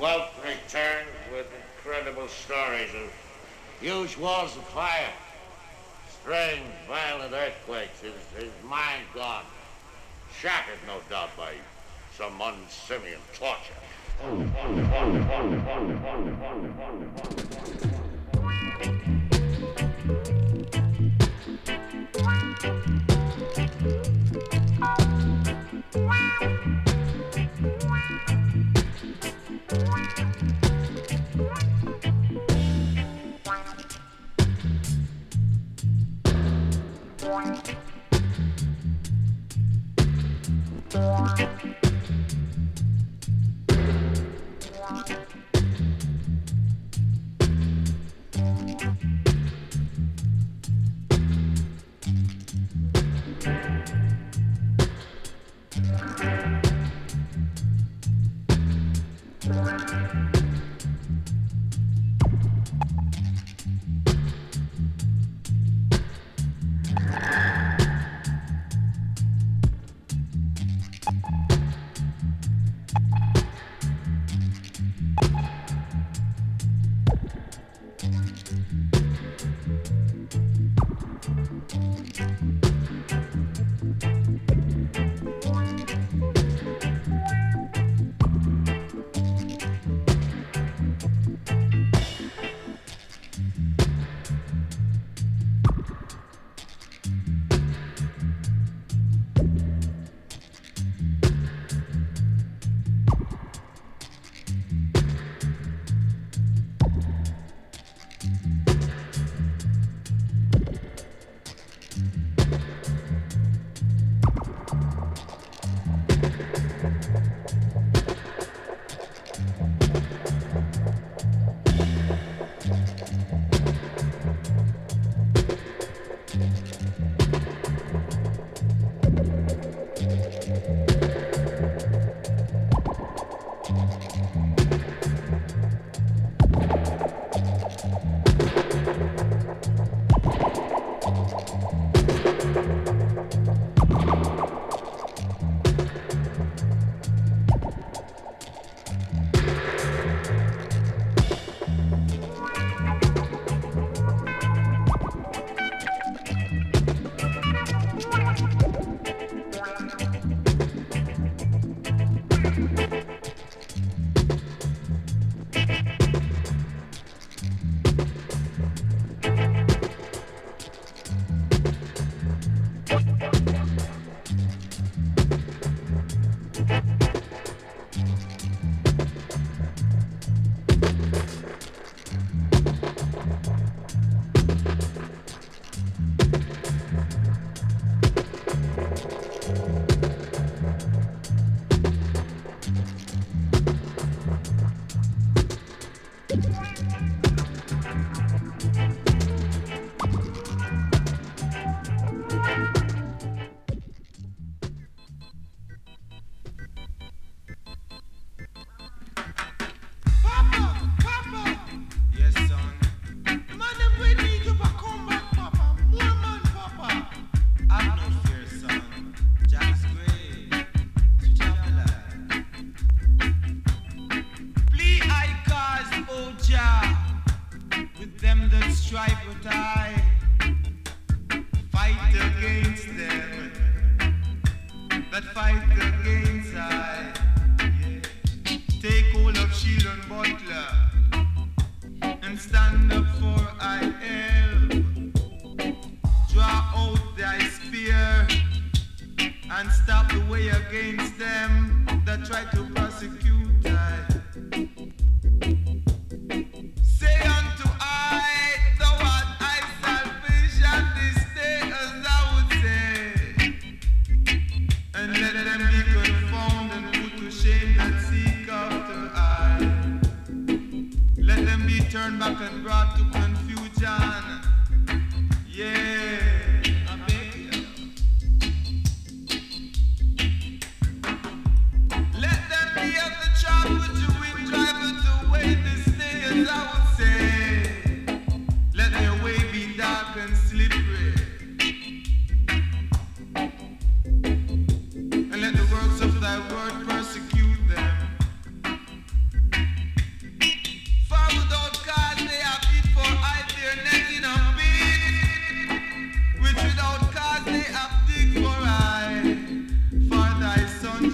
Wealth returns with incredible stories of huge walls of fire, strange, violent earthquakes, his, his mind gone, shattered, no doubt, by some unsimian torture.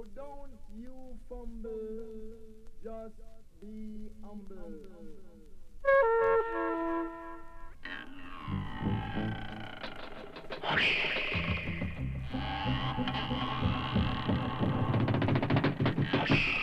So don't you fumble, just be humble. Hush. Hush.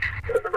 Thank you.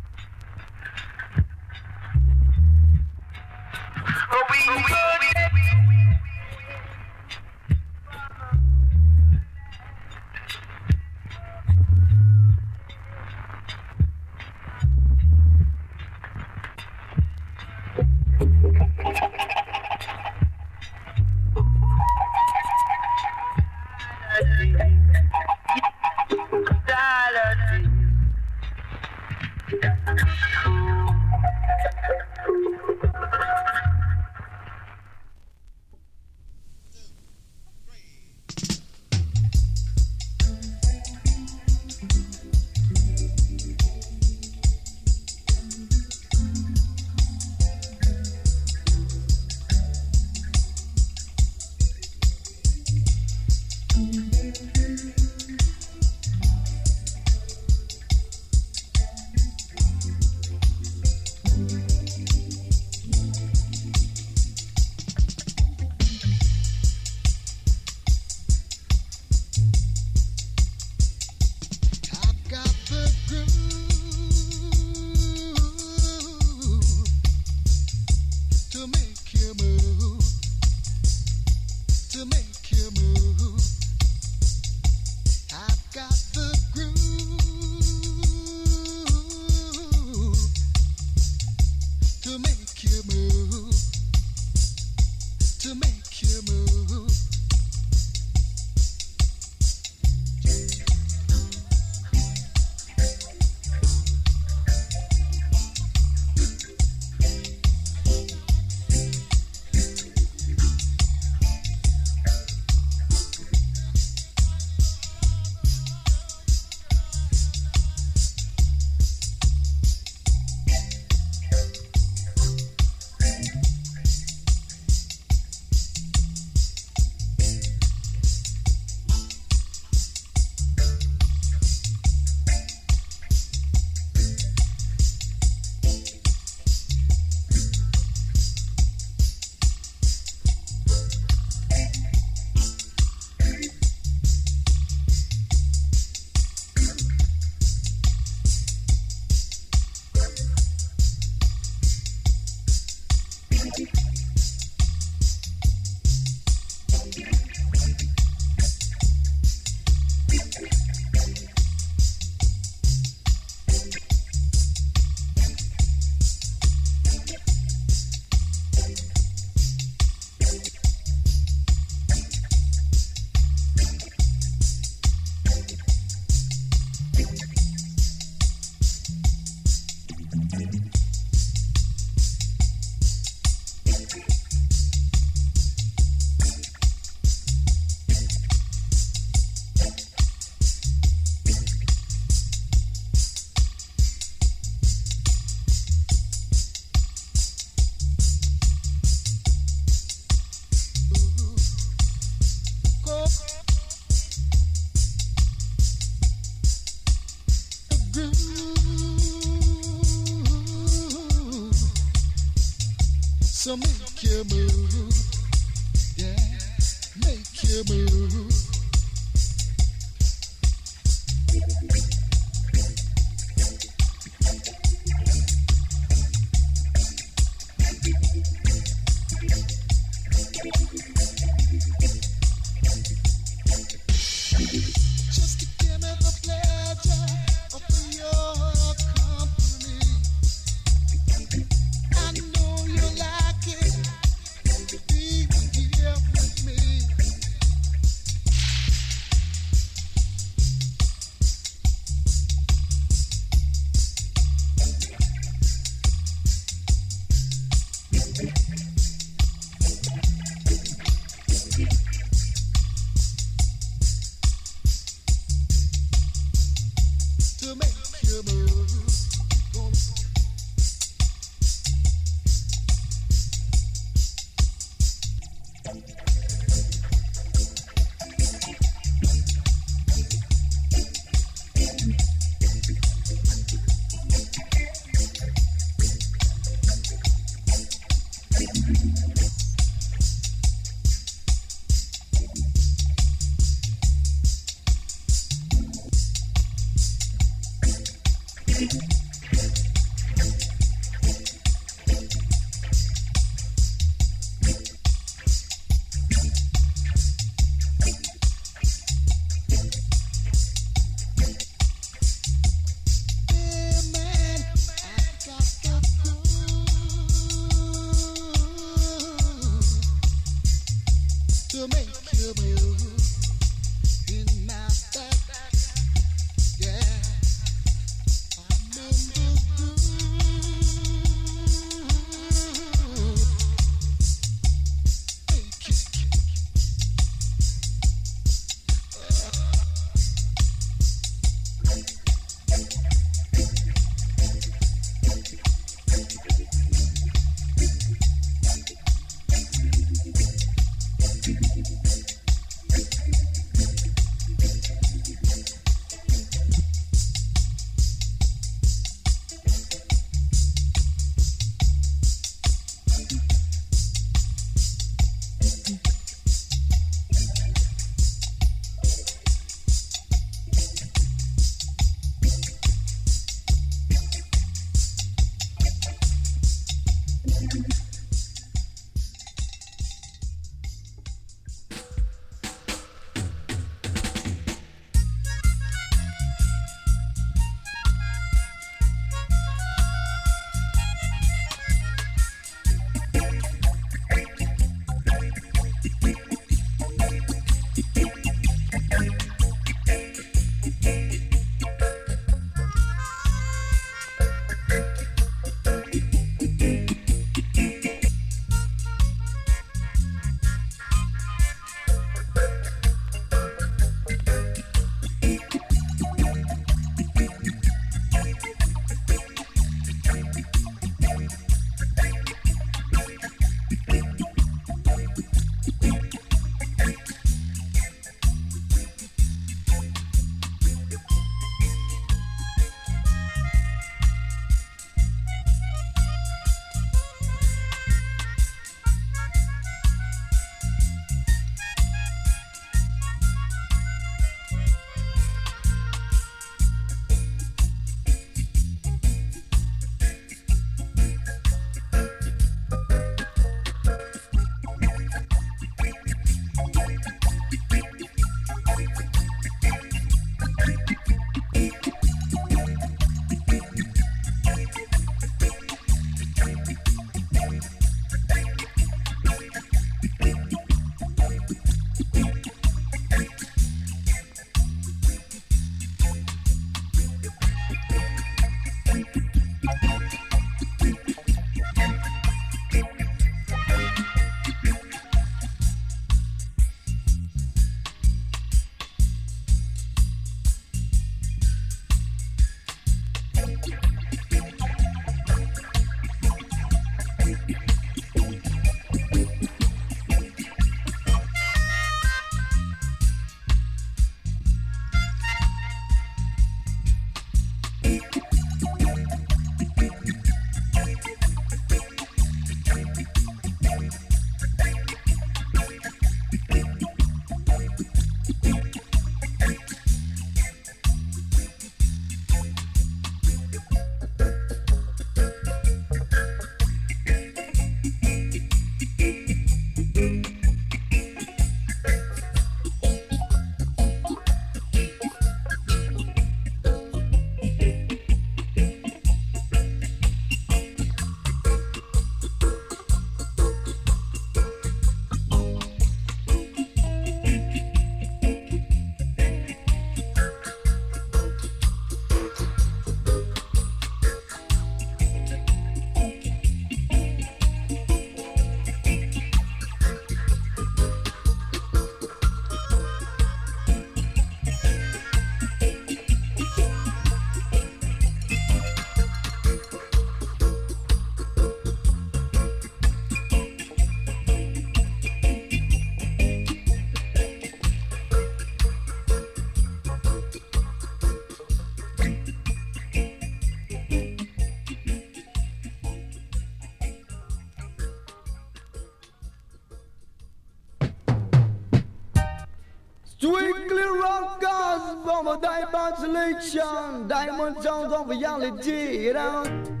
From a diamond selection, diamond sounds of reality, you know.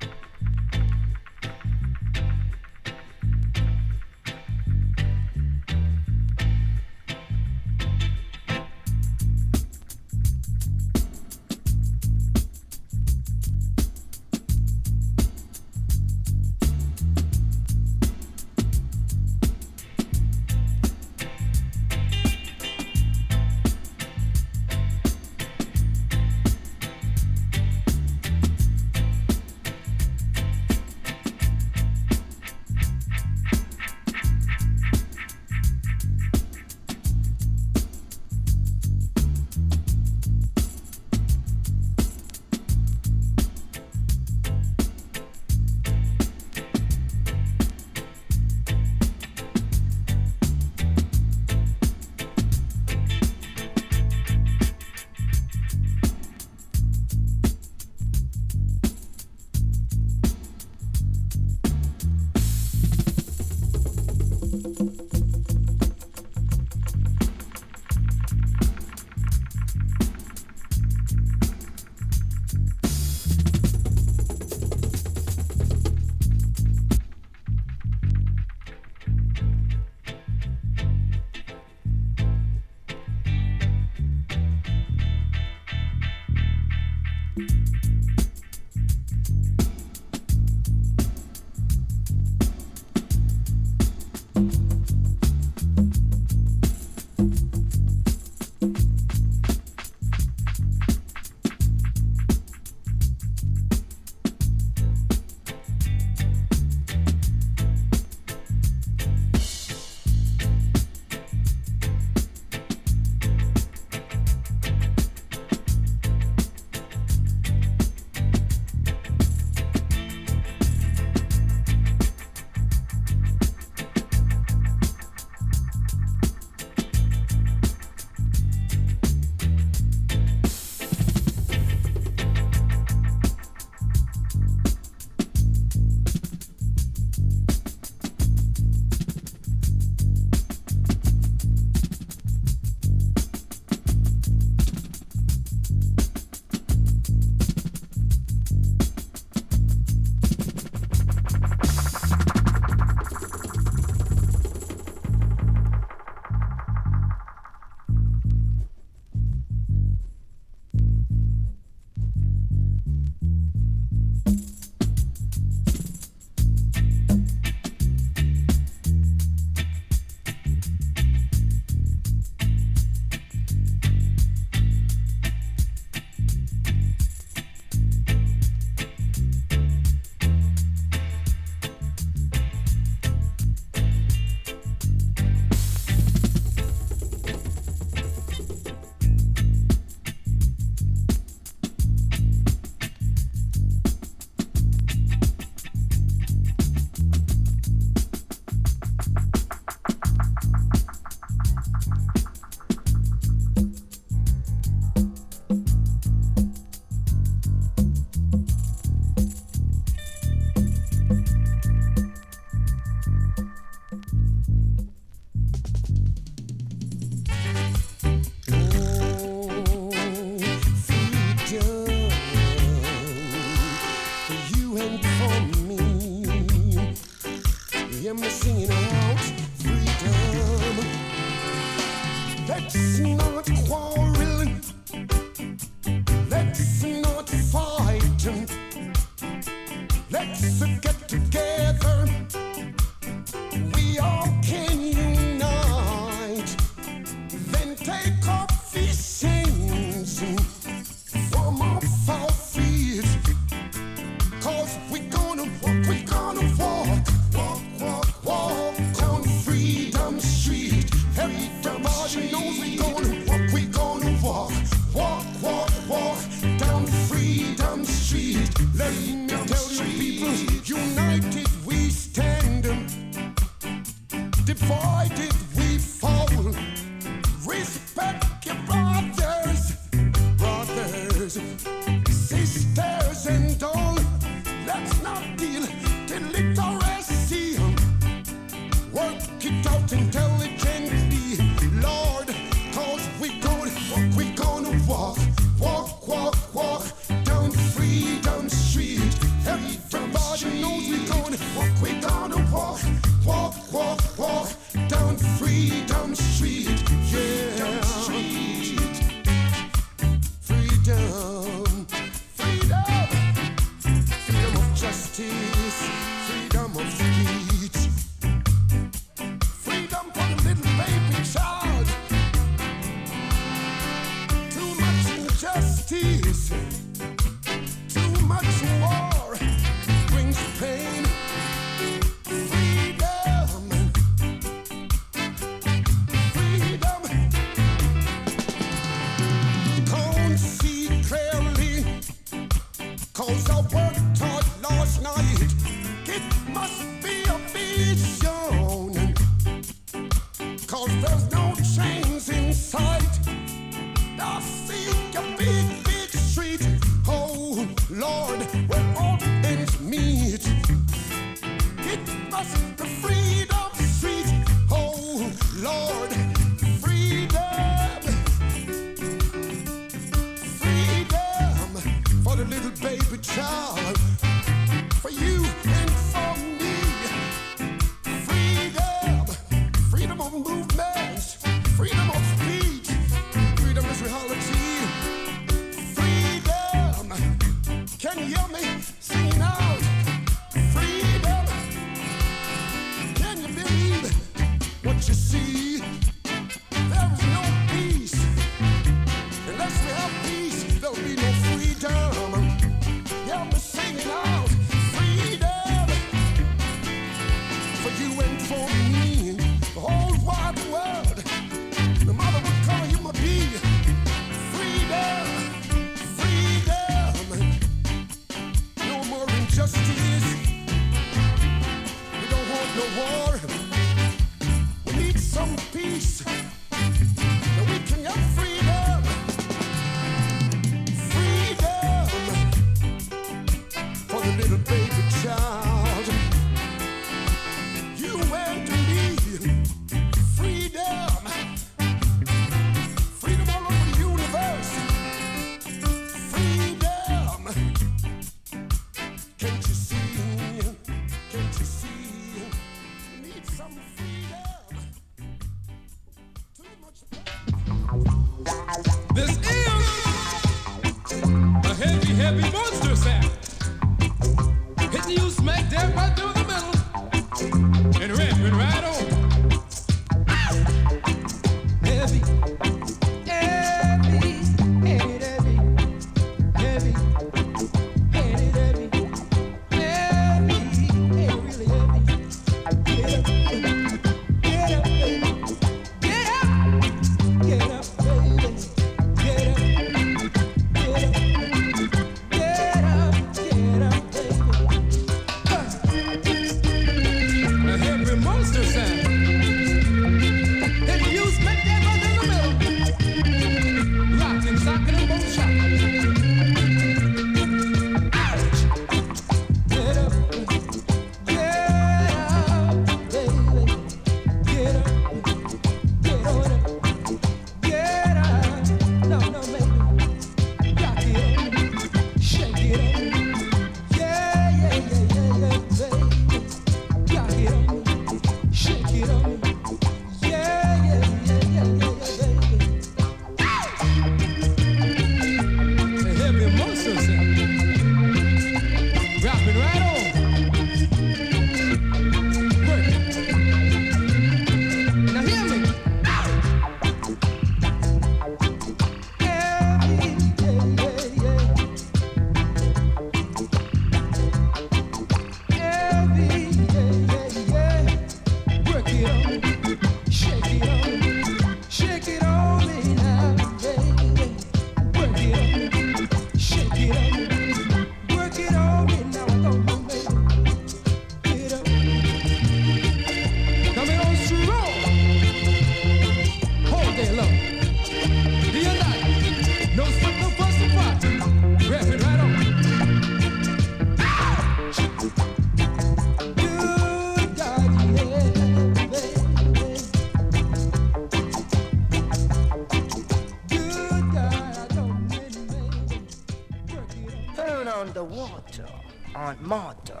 turn on the water, on Martha,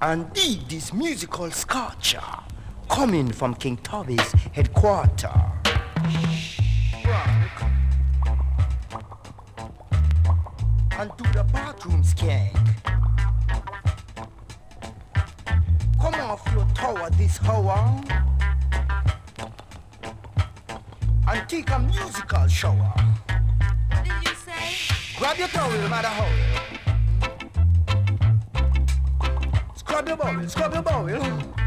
and dig this musical sculpture coming from King Toby's headquarters. And to the bathroom skank. Come off your tower this hour. And take a musical shower. What did you say? Grab your towel, mother hole. descobre o bom, descobre o bom.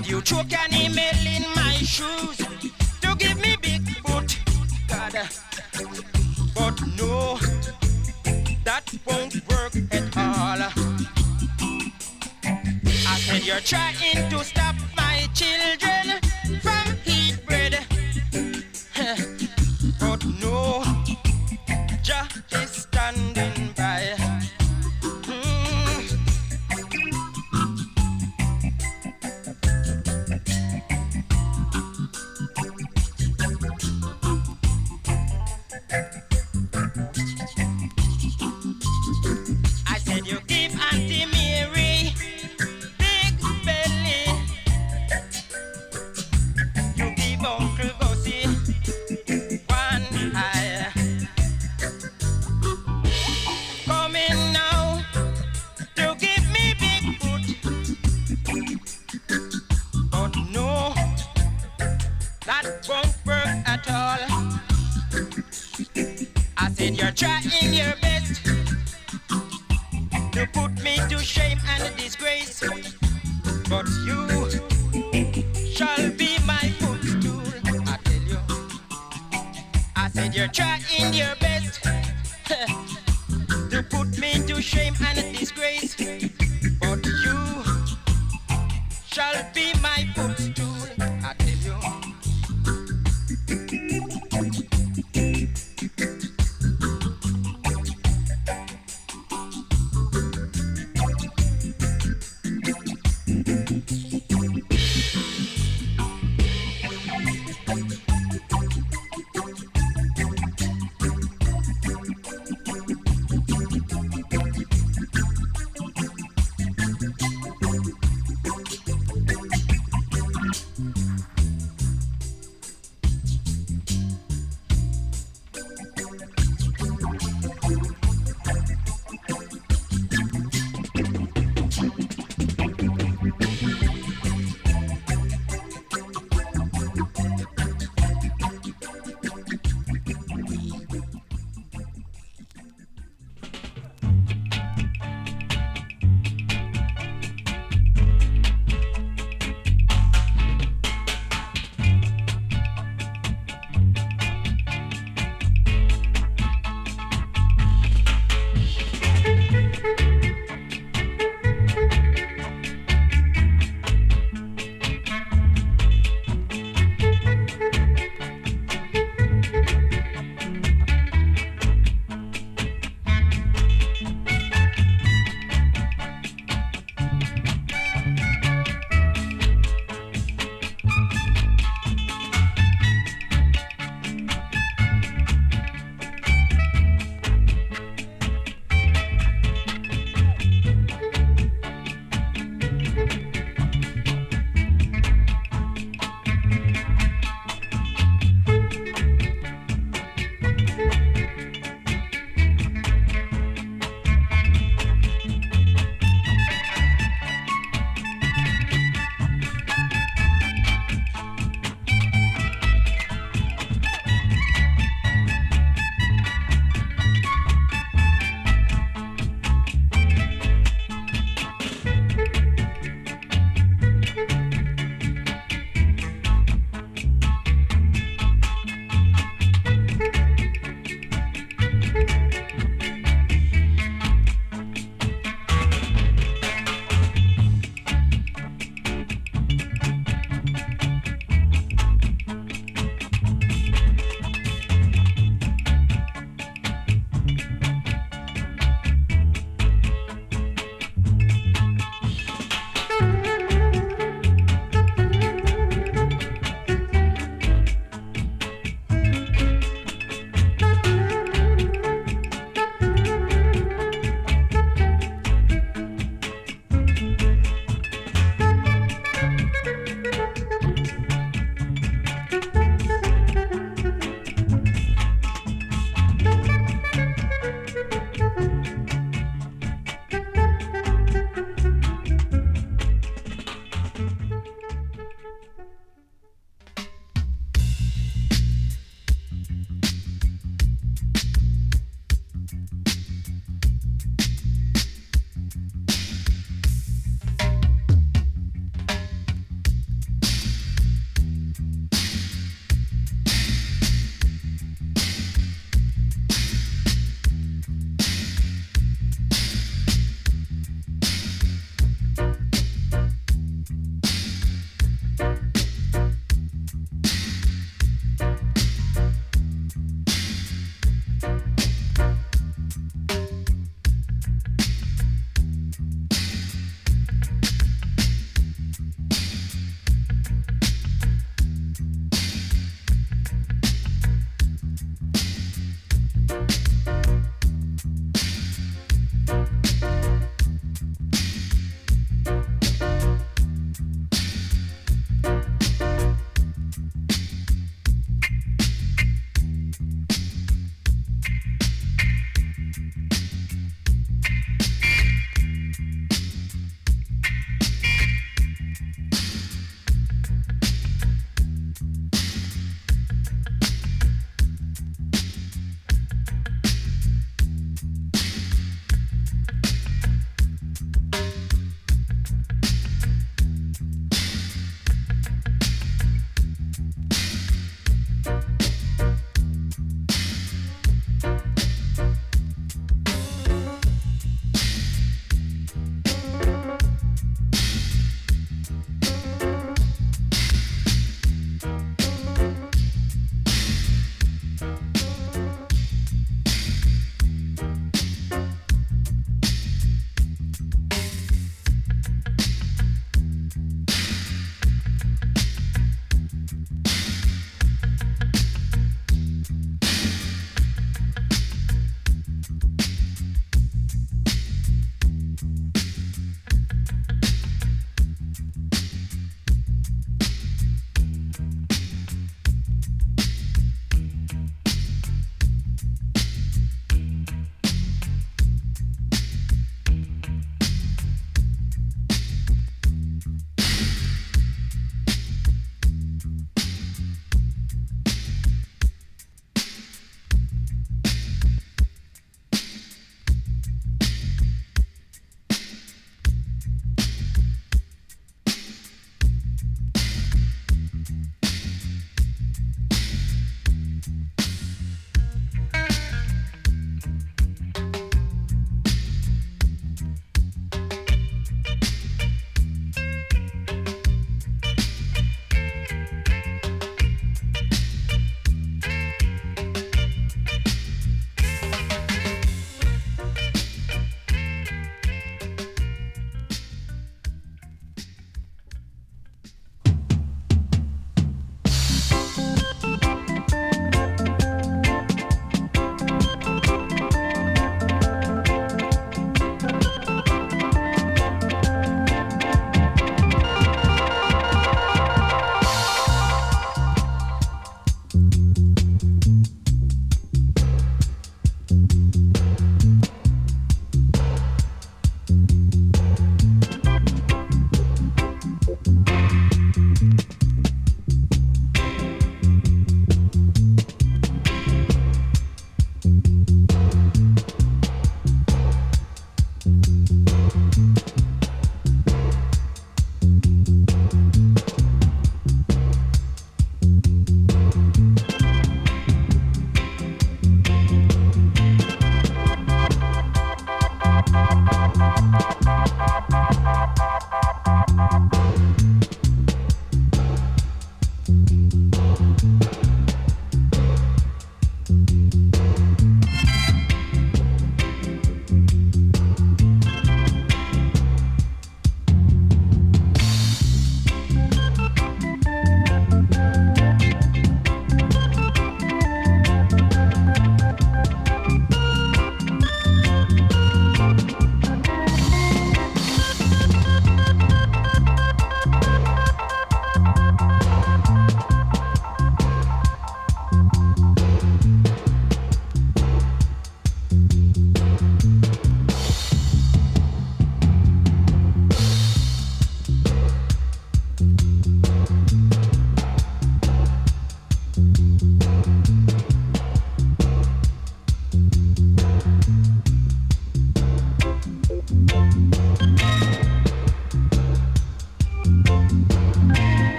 Did you choke an email in my shoes to give me big foot? God, but no, that won't work at all. I said you're trying to stop my children.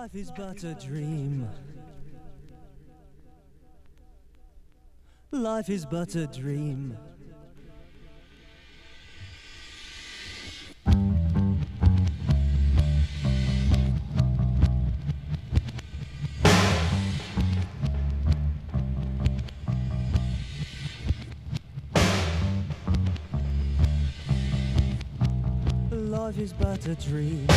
Life is but a dream. Life is but a dream. Life is but a dream.